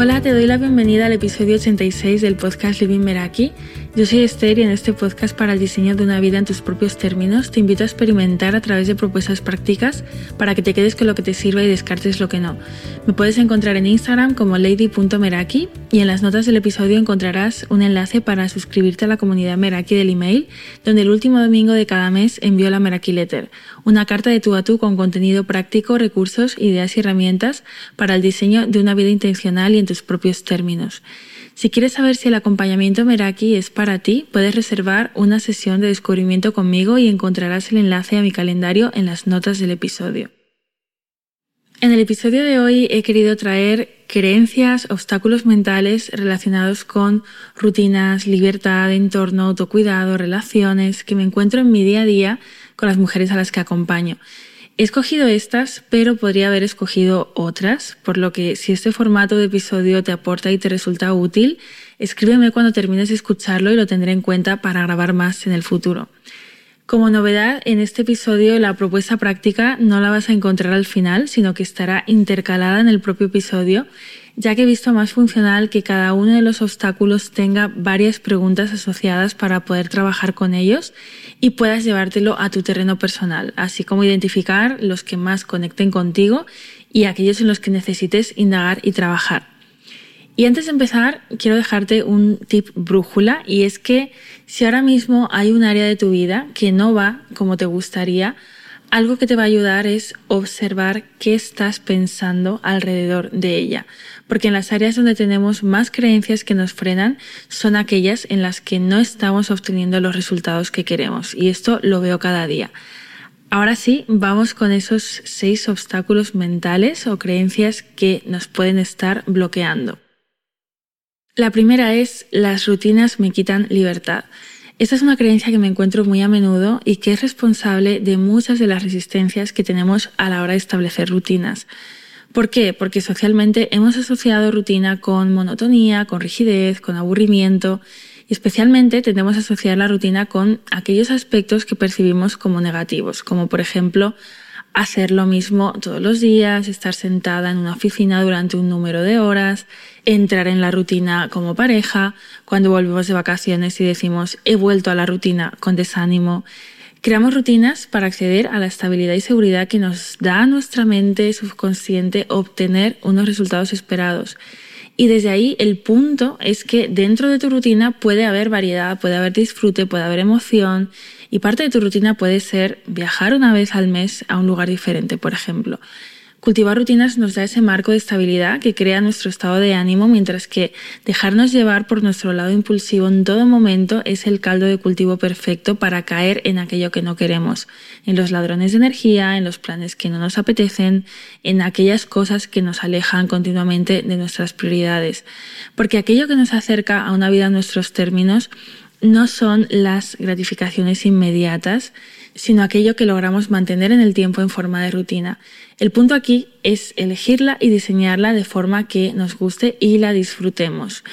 Hola, te doy la bienvenida al episodio 86 del podcast Living Meraki. Yo soy Esther y en este podcast para el diseño de una vida en tus propios términos te invito a experimentar a través de propuestas prácticas para que te quedes con lo que te sirva y descartes lo que no. Me puedes encontrar en Instagram como lady.meraki y en las notas del episodio encontrarás un enlace para suscribirte a la comunidad Meraki del email, donde el último domingo de cada mes envío la Meraki Letter, una carta de tú a tú con contenido práctico, recursos, ideas y herramientas para el diseño de una vida intencional y en tus propios términos. Si quieres saber si el acompañamiento Meraki es para ti, puedes reservar una sesión de descubrimiento conmigo y encontrarás el enlace a mi calendario en las notas del episodio. En el episodio de hoy he querido traer creencias, obstáculos mentales relacionados con rutinas, libertad, entorno, autocuidado, relaciones que me encuentro en mi día a día con las mujeres a las que acompaño. He escogido estas, pero podría haber escogido otras, por lo que si este formato de episodio te aporta y te resulta útil, escríbeme cuando termines de escucharlo y lo tendré en cuenta para grabar más en el futuro. Como novedad, en este episodio la propuesta práctica no la vas a encontrar al final, sino que estará intercalada en el propio episodio ya que he visto más funcional que cada uno de los obstáculos tenga varias preguntas asociadas para poder trabajar con ellos y puedas llevártelo a tu terreno personal, así como identificar los que más conecten contigo y aquellos en los que necesites indagar y trabajar. Y antes de empezar, quiero dejarte un tip brújula y es que si ahora mismo hay un área de tu vida que no va como te gustaría, algo que te va a ayudar es observar qué estás pensando alrededor de ella, porque en las áreas donde tenemos más creencias que nos frenan son aquellas en las que no estamos obteniendo los resultados que queremos, y esto lo veo cada día. Ahora sí, vamos con esos seis obstáculos mentales o creencias que nos pueden estar bloqueando. La primera es las rutinas me quitan libertad. Esta es una creencia que me encuentro muy a menudo y que es responsable de muchas de las resistencias que tenemos a la hora de establecer rutinas. ¿Por qué? Porque socialmente hemos asociado rutina con monotonía, con rigidez, con aburrimiento y especialmente tendemos a asociar la rutina con aquellos aspectos que percibimos como negativos, como por ejemplo hacer lo mismo todos los días, estar sentada en una oficina durante un número de horas, entrar en la rutina como pareja, cuando volvemos de vacaciones y decimos he vuelto a la rutina con desánimo. Creamos rutinas para acceder a la estabilidad y seguridad que nos da nuestra mente subconsciente obtener unos resultados esperados. Y desde ahí el punto es que dentro de tu rutina puede haber variedad, puede haber disfrute, puede haber emoción y parte de tu rutina puede ser viajar una vez al mes a un lugar diferente, por ejemplo. Cultivar rutinas nos da ese marco de estabilidad que crea nuestro estado de ánimo, mientras que dejarnos llevar por nuestro lado impulsivo en todo momento es el caldo de cultivo perfecto para caer en aquello que no queremos, en los ladrones de energía, en los planes que no nos apetecen, en aquellas cosas que nos alejan continuamente de nuestras prioridades. Porque aquello que nos acerca a una vida en nuestros términos no son las gratificaciones inmediatas, sino aquello que logramos mantener en el tiempo en forma de rutina. El punto aquí es elegirla y diseñarla de forma que nos guste y la disfrutemos.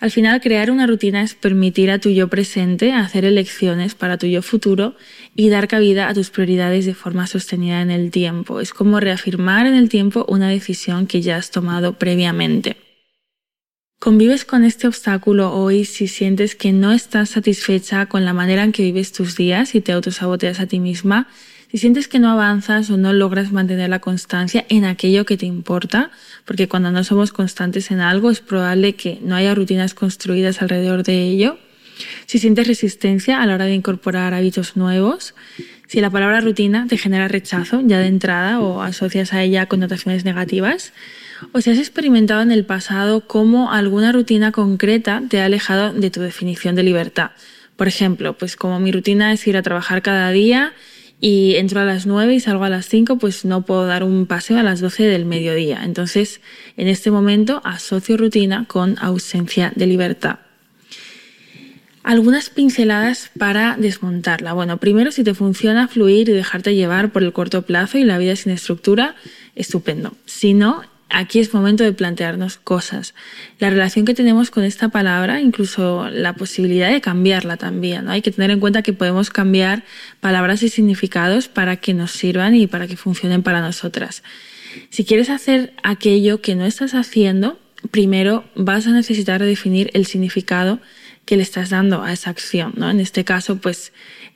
Al final, crear una rutina es permitir a tu yo presente hacer elecciones para tu yo futuro y dar cabida a tus prioridades de forma sostenida en el tiempo. Es como reafirmar en el tiempo una decisión que ya has tomado previamente. ¿Convives con este obstáculo hoy si sientes que no estás satisfecha con la manera en que vives tus días y te autosaboteas a ti misma? Si sientes que no avanzas o no logras mantener la constancia en aquello que te importa, porque cuando no somos constantes en algo es probable que no haya rutinas construidas alrededor de ello. Si sientes resistencia a la hora de incorporar hábitos nuevos, si la palabra rutina te genera rechazo ya de entrada o asocias a ella connotaciones negativas, o si has experimentado en el pasado cómo alguna rutina concreta te ha alejado de tu definición de libertad. Por ejemplo, pues como mi rutina es ir a trabajar cada día y entro a las 9 y salgo a las 5, pues no puedo dar un paseo a las 12 del mediodía. Entonces, en este momento asocio rutina con ausencia de libertad. Algunas pinceladas para desmontarla. Bueno, primero si te funciona fluir y dejarte llevar por el corto plazo y la vida sin estructura, estupendo. Si no, aquí es momento de plantearnos cosas. La relación que tenemos con esta palabra, incluso la posibilidad de cambiarla también. Hay que tener en cuenta que podemos cambiar palabras y significados para que nos sirvan y para que funcionen para nosotras. Si quieres hacer aquello que no estás haciendo, primero vas a necesitar redefinir el significado que le estás dando a esa acción, ¿no? En este caso, pues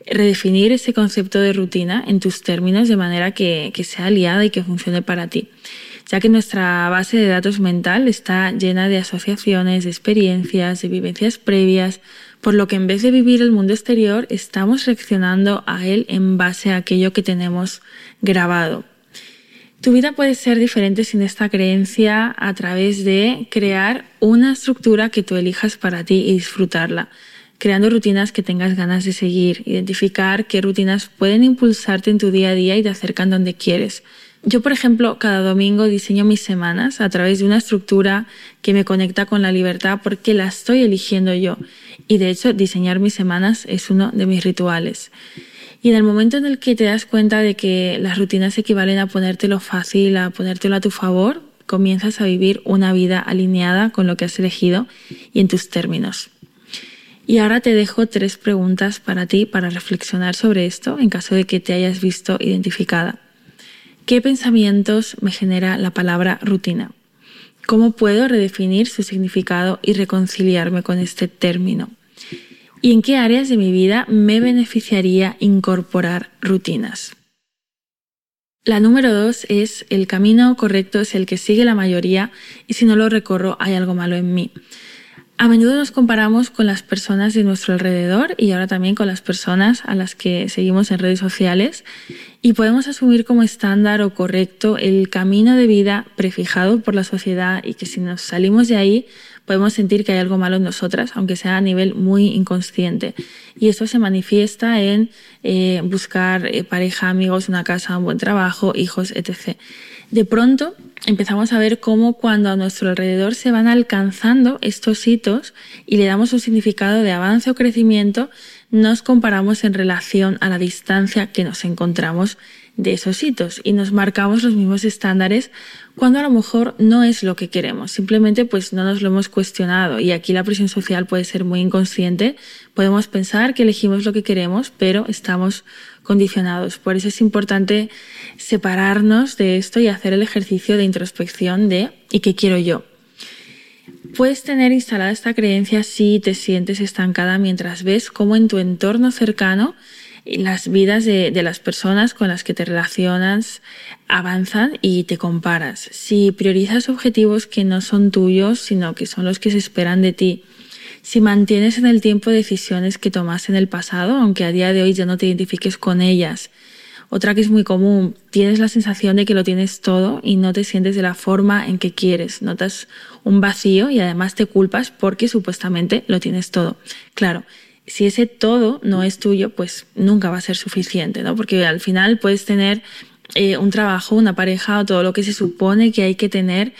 redefinir ese concepto de rutina en tus términos de manera que, que sea aliada y que funcione para ti ya que nuestra base de datos mental está llena de asociaciones, de experiencias, de vivencias previas, por lo que en vez de vivir el mundo exterior, estamos reaccionando a él en base a aquello que tenemos grabado. Tu vida puede ser diferente sin esta creencia a través de crear una estructura que tú elijas para ti y disfrutarla, creando rutinas que tengas ganas de seguir, identificar qué rutinas pueden impulsarte en tu día a día y te acercan donde quieres. Yo, por ejemplo, cada domingo diseño mis semanas a través de una estructura que me conecta con la libertad porque la estoy eligiendo yo. Y de hecho, diseñar mis semanas es uno de mis rituales. Y en el momento en el que te das cuenta de que las rutinas equivalen a ponértelo fácil, a ponértelo a tu favor, comienzas a vivir una vida alineada con lo que has elegido y en tus términos. Y ahora te dejo tres preguntas para ti para reflexionar sobre esto en caso de que te hayas visto identificada. ¿Qué pensamientos me genera la palabra rutina? ¿Cómo puedo redefinir su significado y reconciliarme con este término? ¿Y en qué áreas de mi vida me beneficiaría incorporar rutinas? La número dos es el camino correcto es el que sigue la mayoría y si no lo recorro hay algo malo en mí. A menudo nos comparamos con las personas de nuestro alrededor y ahora también con las personas a las que seguimos en redes sociales y podemos asumir como estándar o correcto el camino de vida prefijado por la sociedad y que si nos salimos de ahí podemos sentir que hay algo malo en nosotras, aunque sea a nivel muy inconsciente. Y esto se manifiesta en eh, buscar eh, pareja, amigos, una casa, un buen trabajo, hijos, etc. De pronto empezamos a ver cómo cuando a nuestro alrededor se van alcanzando estos hitos y le damos un significado de avance o crecimiento, nos comparamos en relación a la distancia que nos encontramos de esos hitos y nos marcamos los mismos estándares cuando a lo mejor no es lo que queremos, simplemente pues no nos lo hemos cuestionado y aquí la presión social puede ser muy inconsciente, podemos pensar que elegimos lo que queremos, pero estamos condicionados. Por eso es importante separarnos de esto y hacer el ejercicio de introspección de ¿y qué quiero yo? Puedes tener instalada esta creencia si te sientes estancada mientras ves cómo en tu entorno cercano las vidas de, las personas con las que te relacionas avanzan y te comparas. Si priorizas objetivos que no son tuyos, sino que son los que se esperan de ti, si mantienes en el tiempo decisiones que tomaste en el pasado, aunque a día de hoy ya no te identifiques con ellas. Otra que es muy común, tienes la sensación de que lo tienes todo y no te sientes de la forma en que quieres. Notas un vacío y además te culpas porque supuestamente lo tienes todo. Claro, si ese todo no es tuyo, pues nunca va a ser suficiente, ¿no? Porque al final puedes tener eh, un trabajo, una pareja o todo lo que se supone que hay que tener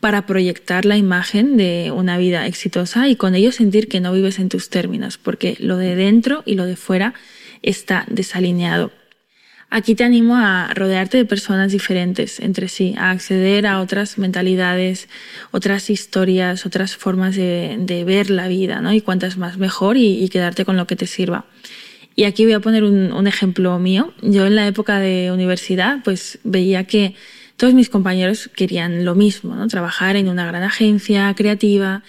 para proyectar la imagen de una vida exitosa y con ello sentir que no vives en tus términos, porque lo de dentro y lo de fuera está desalineado. Aquí te animo a rodearte de personas diferentes entre sí, a acceder a otras mentalidades, otras historias, otras formas de, ver la vida, ¿no? Y cuantas más mejor y, quedarte con lo que te sirva. Y aquí voy a poner un, un ejemplo mío. Yo en la época de universidad, pues veía que todos mis compañeros querían lo mismo, ¿no? Trabajar en una gran agencia creativa.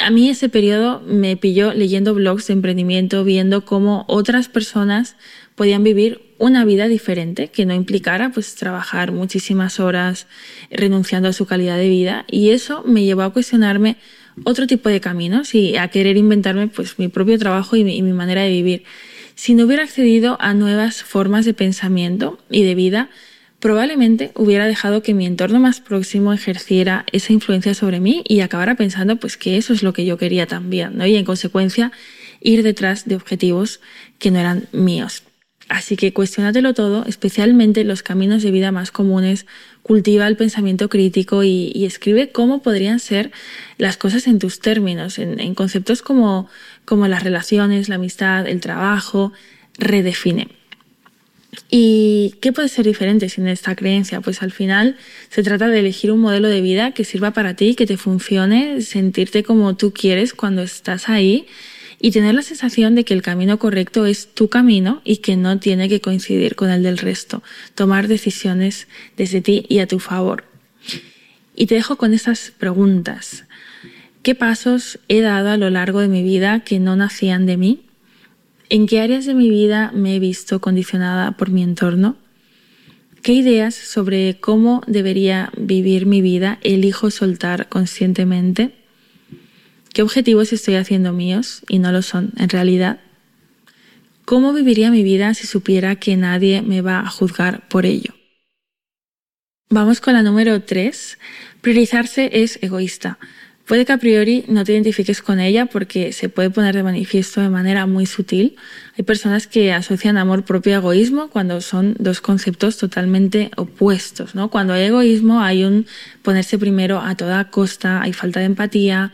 A mí ese periodo me pilló leyendo blogs de emprendimiento, viendo cómo otras personas podían vivir una vida diferente que no implicara pues trabajar muchísimas horas renunciando a su calidad de vida y eso me llevó a cuestionarme otro tipo de caminos y a querer inventarme pues mi propio trabajo y mi, manera de vivir. Si no hubiera accedido a nuevas formas de pensamiento y de vida, probablemente hubiera dejado que mi entorno más próximo ejerciera esa influencia sobre mí y acabara pensando pues que eso es lo que yo quería también, ¿no? Y en consecuencia ir detrás de objetivos que no eran míos. Así que cuestionatelo todo, especialmente los caminos de vida más comunes, cultiva el pensamiento crítico y, escribe cómo podrían ser las cosas en tus términos, en, en conceptos como, como las relaciones, la amistad, el trabajo, redefine. ¿Y qué puede ser diferente sin esta creencia? Pues al final se trata de elegir un modelo de vida que sirva para ti, que te funcione, sentirte como tú quieres cuando estás ahí y tener la sensación de que el camino correcto es tu camino y que no tiene que coincidir con el del resto. Tomar decisiones desde ti y a tu favor. Y te dejo con estas preguntas. ¿Qué pasos he dado a lo largo de mi vida que no nacían de mí? ¿En qué áreas de mi vida me he visto condicionada por mi entorno? ¿Qué ideas sobre cómo debería vivir mi vida elijo soltar conscientemente? ¿Qué objetivos estoy haciendo míos y no lo son en realidad? ¿Cómo viviría mi vida si supiera que nadie me va a juzgar por ello? Vamos con la número 3. Priorizarse es egoísta. Puede que a priori no te identifiques con ella porque se puede poner de manifiesto de manera muy sutil. Hay personas que asocian amor propio a egoísmo cuando son dos conceptos totalmente opuestos, ¿no? Cuando hay egoísmo hay un ponerse primero a toda costa, hay falta de empatía,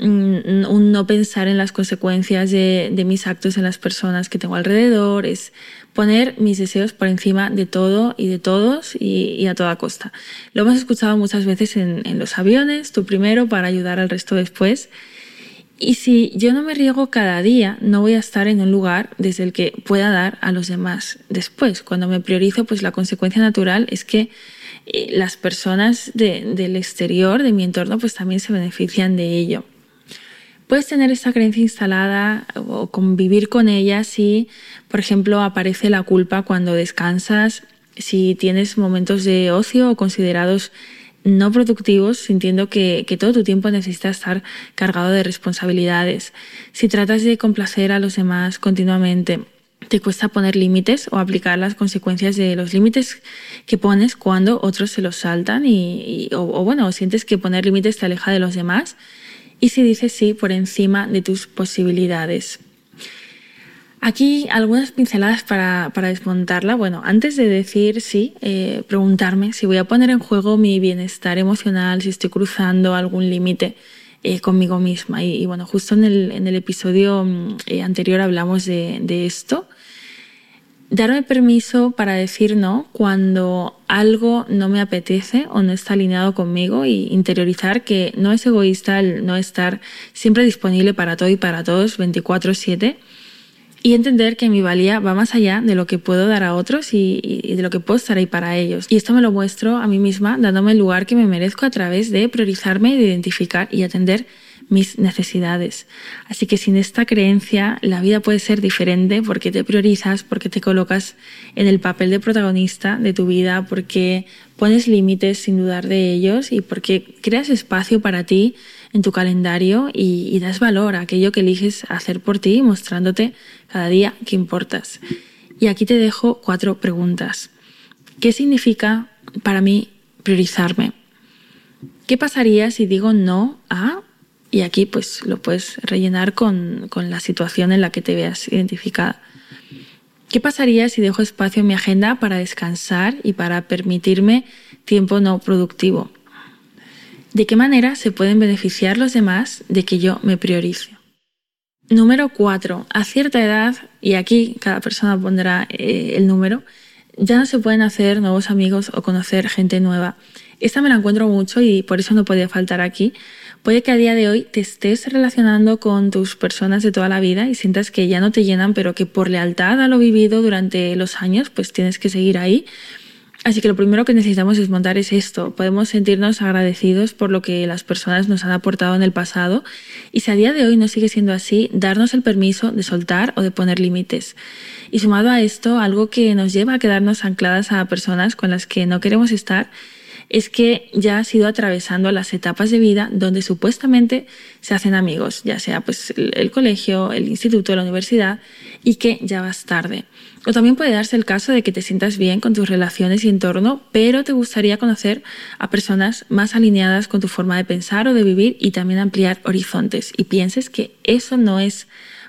un no pensar en las consecuencias de, mis actos en las personas que tengo alrededor, es poner mis deseos por encima de todo y de todos y, a toda costa. Lo hemos escuchado muchas veces en, en los aviones, tú primero para ayudar al resto después. Y si yo no me riego cada día, no voy a estar en un lugar desde el que pueda dar a los demás después. Cuando me priorizo, pues la consecuencia natural es que eh, las personas del exterior, de mi entorno, pues también se benefician de ello. Puedes tener esta creencia instalada o convivir con ella si, por ejemplo, aparece la culpa cuando descansas, si tienes momentos de ocio o considerados no productivos, sintiendo que, todo tu tiempo necesita estar cargado de responsabilidades. Si tratas de complacer a los demás continuamente, te cuesta poner límites o aplicar las consecuencias de los límites que pones cuando otros se los saltan y, o, o, bueno, sientes que poner límites te aleja de los demás y si dices sí por encima de tus posibilidades. Aquí algunas pinceladas para, desmontarla. Bueno, antes de decir sí, eh, preguntarme si voy a poner en juego mi bienestar emocional, si estoy cruzando algún límite eh, conmigo misma. Y, bueno, justo en el, en el episodio mm, eh, anterior hablamos de esto darme permiso para decir no cuando algo no me apetece o no está alineado conmigo y interiorizar que no es egoísta el no estar siempre disponible para todo y para todos 24/7 y entender que mi valía va más allá de lo que puedo dar a otros y, de lo que puedo estar ahí para ellos. Y esto me lo muestro a mí misma dándome el lugar que me merezco a través de priorizarme, de identificar y atender mis necesidades. Así que sin esta creencia la vida puede ser diferente porque te priorizas, porque te colocas en el papel de protagonista de tu vida, porque pones límites sin dudar de ellos y porque creas espacio para ti en tu calendario y, das valor a aquello que eliges hacer por ti, mostrándote cada día que importas. Y aquí te dejo cuatro preguntas. ¿Qué significa para mí priorizarme? ¿Qué pasaría si digo no a y aquí pues lo puedes rellenar con, la situación en la que te veas identificada. ¿Qué pasaría si dejo espacio en mi agenda para descansar y para permitirme tiempo no productivo? ¿De qué manera se pueden beneficiar los demás de que yo me priorice? Número 4. A cierta edad, y aquí cada persona pondrá eh, el número, ya no se pueden hacer nuevos amigos o conocer gente nueva. Esta me la encuentro mucho y por eso no podía faltar aquí, Puede que a día de hoy te estés relacionando con tus personas de toda la vida y sientas que ya no te llenan, pero que por lealtad a lo vivido durante los años, pues tienes que seguir ahí. Así que lo primero que necesitamos desmontar es esto. Podemos sentirnos agradecidos por lo que las personas nos han aportado en el pasado y si a día de hoy no sigue siendo así, darnos el permiso de soltar o de poner límites. Y sumado a esto, algo que nos lleva a quedarnos ancladas a personas con las que no queremos estar es que ya has ido atravesando las etapas de vida donde supuestamente se hacen amigos, ya sea pues el, colegio, el instituto, la universidad, y que ya vas tarde. O también puede darse el caso de que te sientas bien con tus relaciones y entorno, pero te gustaría conocer a personas más alineadas con tu forma de pensar o de vivir y también ampliar horizontes y pienses que eso no es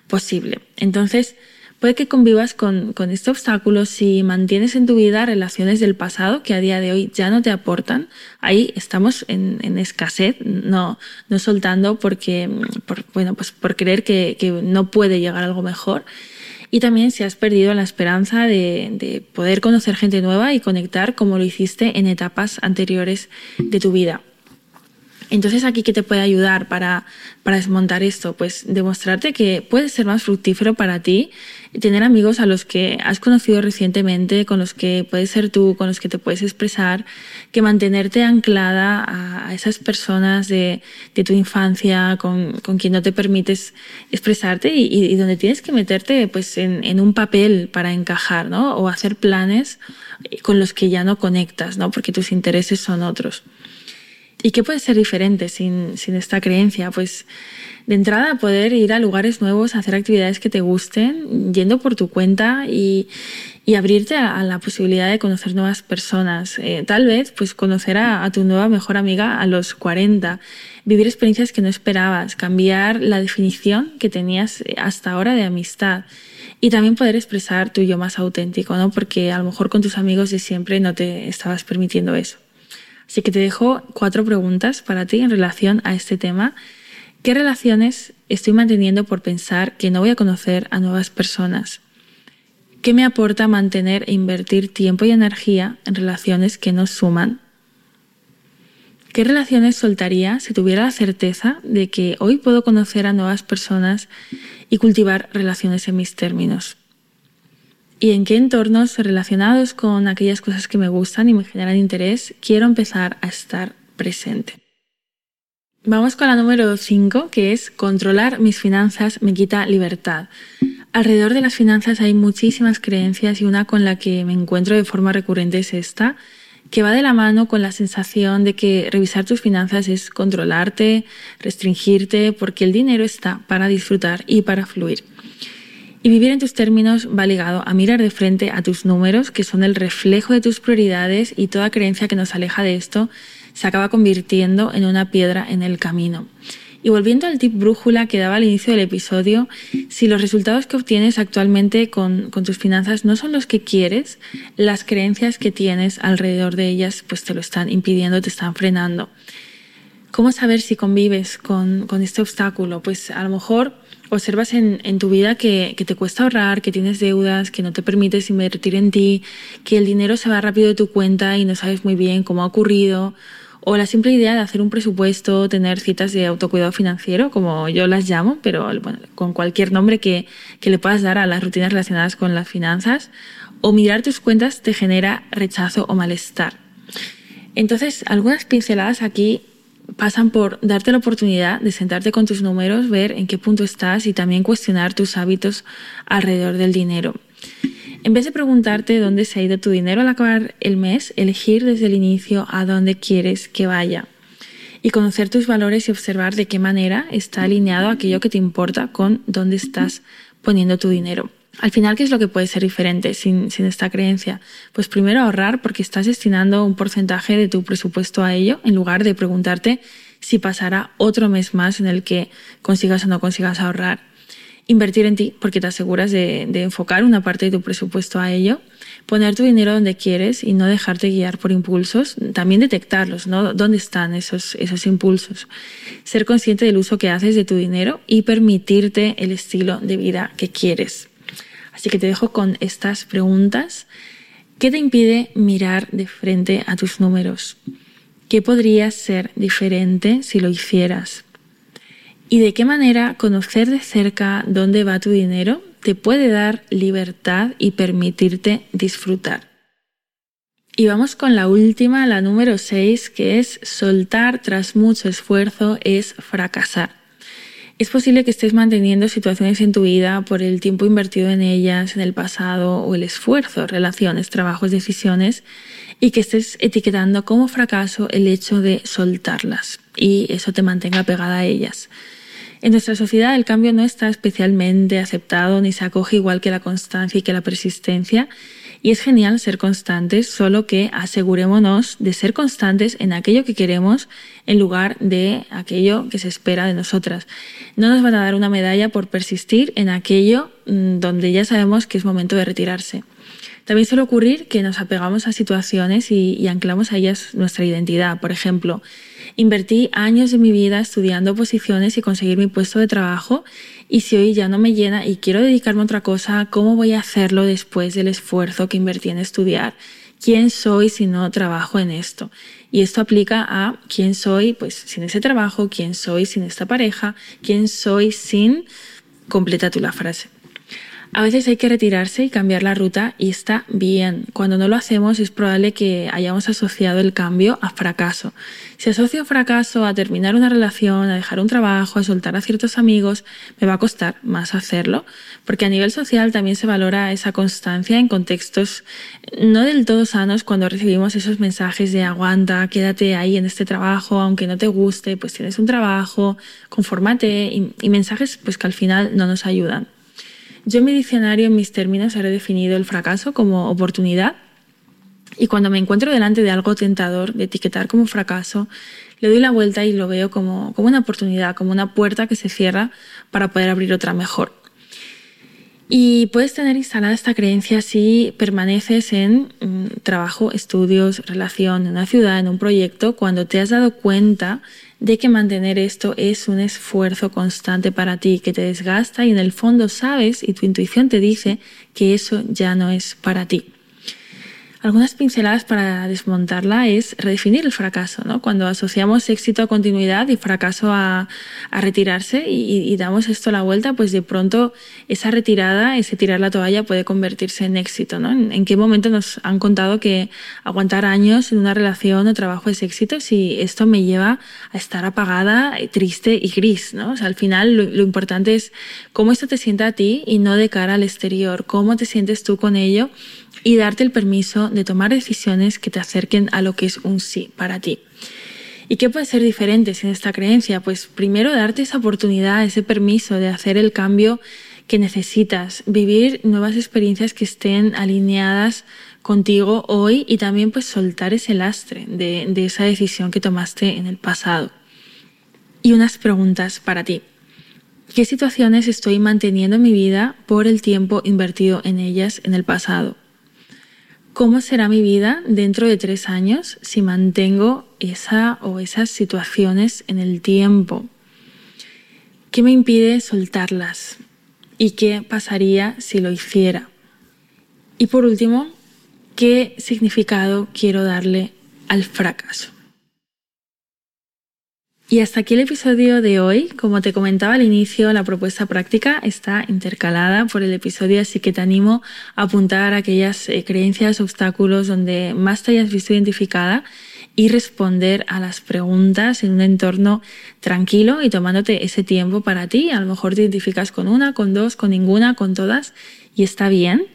posible. Entonces, Puede que convivas con, este obstáculo si mantienes en tu vida relaciones del pasado que a día de hoy ya no te aportan. Ahí estamos en, escasez, no, no soltando porque, por, bueno, pues por creer que, no puede llegar algo mejor. Y también si has perdido la esperanza de, de poder conocer gente nueva y conectar como lo hiciste en etapas anteriores de tu vida. Entonces, aquí, ¿qué te puede ayudar para, para desmontar esto? Pues demostrarte que puede ser más fructífero para ti tener amigos a los que has conocido recientemente, con los que puedes ser tú, con los que te puedes expresar, que mantenerte anclada a, esas personas de, de tu infancia, con, con, quien no te permites expresarte y, y, donde tienes que meterte pues, en, en, un papel para encajar, ¿no? O hacer planes con los que ya no conectas, ¿no? Porque tus intereses son otros. ¿Y qué puede ser diferente sin, sin esta creencia? Pues de entrada poder ir a lugares nuevos, hacer actividades que te gusten, yendo por tu cuenta y, y abrirte a, la posibilidad de conocer nuevas personas. Eh, tal vez pues conocer a, a, tu nueva mejor amiga a los 40, vivir experiencias que no esperabas, cambiar la definición que tenías hasta ahora de amistad y también poder expresar tu yo más auténtico, ¿no? Porque a lo mejor con tus amigos de siempre no te estabas permitiendo eso. Así que te dejo cuatro preguntas para ti en relación a este tema. ¿Qué relaciones estoy manteniendo por pensar que no voy a conocer a nuevas personas? ¿Qué me aporta mantener e invertir tiempo y energía en relaciones que no suman? ¿Qué relaciones soltaría si tuviera la certeza de que hoy puedo conocer a nuevas personas y cultivar relaciones en mis términos? Y en qué entornos relacionados con aquellas cosas que me gustan y me generan interés quiero empezar a estar presente. Vamos con la número 5, que es controlar mis finanzas me quita libertad. Alrededor de las finanzas hay muchísimas creencias y una con la que me encuentro de forma recurrente es esta, que va de la mano con la sensación de que revisar tus finanzas es controlarte, restringirte, porque el dinero está para disfrutar y para fluir. Y vivir en tus términos va ligado a mirar de frente a tus números, que son el reflejo de tus prioridades y toda creencia que nos aleja de esto se acaba convirtiendo en una piedra en el camino. Y volviendo al tip brújula que daba al inicio del episodio, si los resultados que obtienes actualmente con, con, tus finanzas no son los que quieres, las creencias que tienes alrededor de ellas pues te lo están impidiendo, te están frenando. ¿Cómo saber si convives con, con este obstáculo? Pues a lo mejor observas en, tu vida que, que, te cuesta ahorrar, que tienes deudas, que no te permites invertir en ti, que el dinero se va rápido de tu cuenta y no sabes muy bien cómo ha ocurrido, o la simple idea de hacer un presupuesto, tener citas de autocuidado financiero, como yo las llamo, pero bueno, con cualquier nombre que, que le puedas dar a las rutinas relacionadas con las finanzas, o mirar tus cuentas te genera rechazo o malestar. Entonces, algunas pinceladas aquí pasan por darte la oportunidad de sentarte con tus números, ver en qué punto estás y también cuestionar tus hábitos alrededor del dinero. En vez de preguntarte dónde se ha ido tu dinero al acabar el mes, elegir desde el inicio a dónde quieres que vaya y conocer tus valores y observar de qué manera está alineado aquello que te importa con dónde estás poniendo tu dinero. Al final, ¿qué es lo que puede ser diferente sin, sin, esta creencia? Pues primero ahorrar porque estás destinando un porcentaje de tu presupuesto a ello en lugar de preguntarte si pasará otro mes más en el que consigas o no consigas ahorrar. Invertir en ti porque te aseguras de, de enfocar una parte de tu presupuesto a ello. Poner tu dinero donde quieres y no dejarte guiar por impulsos. También detectarlos, ¿no? ¿Dónde están esos, esos impulsos? Ser consciente del uso que haces de tu dinero y permitirte el estilo de vida que quieres. Así que te dejo con estas preguntas. ¿Qué te impide mirar de frente a tus números? ¿Qué podría ser diferente si lo hicieras? ¿Y de qué manera conocer de cerca dónde va tu dinero te puede dar libertad y permitirte disfrutar? Y vamos con la última, la número 6, que es soltar tras mucho esfuerzo es fracasar. Es posible que estés manteniendo situaciones en tu vida por el tiempo invertido en ellas en el pasado o el esfuerzo, relaciones, trabajos, decisiones y que estés etiquetando como fracaso el hecho de soltarlas y eso te mantenga pegada a ellas. En nuestra sociedad el cambio no está especialmente aceptado ni se acoge igual que la constancia y que la persistencia y es genial ser constantes, solo que asegurémonos de ser constantes en aquello que queremos en lugar de aquello que se espera de nosotras. No nos van a dar una medalla por persistir en aquello mm, donde ya sabemos que es momento de retirarse. También suele ocurrir que nos apegamos a situaciones y, y anclamos a ellas nuestra identidad. Por ejemplo, invertí años de mi vida estudiando posiciones y conseguir mi puesto de trabajo y si hoy ya no me llena y quiero dedicarme a otra cosa, ¿cómo voy a hacerlo después del esfuerzo que invertí en estudiar? quién soy si no trabajo en esto. Y esto aplica a quién soy pues sin ese trabajo, quién soy sin esta pareja, quién soy sin... Completa tú la frase. A veces hay que retirarse y cambiar la ruta y está bien. Cuando no lo hacemos es probable que hayamos asociado el cambio a fracaso. Si asocio fracaso a terminar una relación, a dejar un trabajo, a soltar a ciertos amigos, me va a costar más hacerlo, porque a nivel social también se valora esa constancia en contextos no del todo sanos cuando recibimos esos mensajes de aguanta, quédate ahí en este trabajo, aunque no te guste, pues tienes un trabajo, confórmate y, y mensajes pues que al final no nos ayudan. Yo en mi diccionario, en mis términos, he redefinido el fracaso como oportunidad y cuando me encuentro delante de algo tentador, de etiquetar como fracaso, le doy la vuelta y lo veo como, como una oportunidad, como una puerta que se cierra para poder abrir otra mejor. Y puedes tener instalada esta creencia si permaneces en mm, trabajo, estudios, relación, en una ciudad, en un proyecto, cuando te has dado cuenta de que mantener esto es un esfuerzo constante para ti, que te desgasta y en el fondo sabes y tu intuición te dice que eso ya no es para ti. Algunas pinceladas para desmontarla es redefinir el fracaso, ¿no? Cuando asociamos éxito a continuidad y fracaso a, a retirarse y, damos esto la vuelta, pues de pronto esa retirada, ese tirar la toalla puede convertirse en éxito, ¿no? ¿En, en qué momento nos han contado que aguantar años en una relación o trabajo es éxito si esto me lleva a estar apagada, triste y gris, ¿no? O sea, al final lo, lo importante es cómo esto te sienta a ti y no de cara al exterior, cómo te sientes tú con ello y darte el permiso de tomar decisiones que te acerquen a lo que es un sí para ti. ¿Y qué puede ser diferente sin esta creencia? Pues primero darte esa oportunidad, ese permiso de hacer el cambio que necesitas, vivir nuevas experiencias que estén alineadas contigo hoy y también pues soltar ese lastre de, de esa decisión que tomaste en el pasado. Y unas preguntas para ti. ¿Qué situaciones estoy manteniendo en mi vida por el tiempo invertido en ellas en el pasado? ¿Cómo será mi vida dentro de tres años si mantengo esa o esas situaciones en el tiempo? ¿Qué me impide soltarlas? ¿Y qué pasaría si lo hiciera? Y por último, ¿qué significado quiero darle al fracaso? Y hasta aquí el episodio de hoy. Como te comentaba al inicio, la propuesta práctica está intercalada por el episodio, así que te animo a apuntar aquellas eh, creencias, obstáculos donde más te hayas visto identificada y responder a las preguntas en un entorno tranquilo y tomándote ese tiempo para ti. A lo mejor te identificas con una, con dos, con ninguna, con todas y está bien.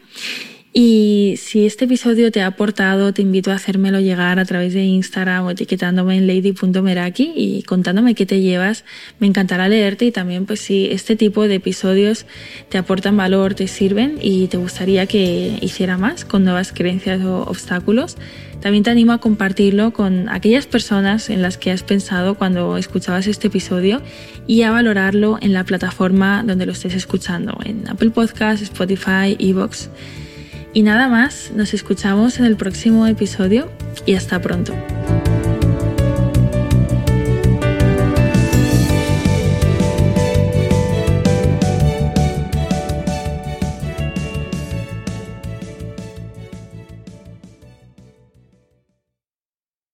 Y si este episodio te ha aportado, te invito a hacérmelo llegar a través de Instagram o etiquetándome en lady.meraki y contándome qué te llevas. Me encantará leerte y también pues si este tipo de episodios te aportan valor, te sirven y te gustaría que hiciera más con nuevas creencias o obstáculos, también te animo a compartirlo con aquellas personas en las que has pensado cuando escuchabas este episodio y a valorarlo en la plataforma donde lo estés escuchando, en Apple Podcasts, Spotify, Evox. Y nada más, nos escuchamos en el próximo episodio y hasta pronto.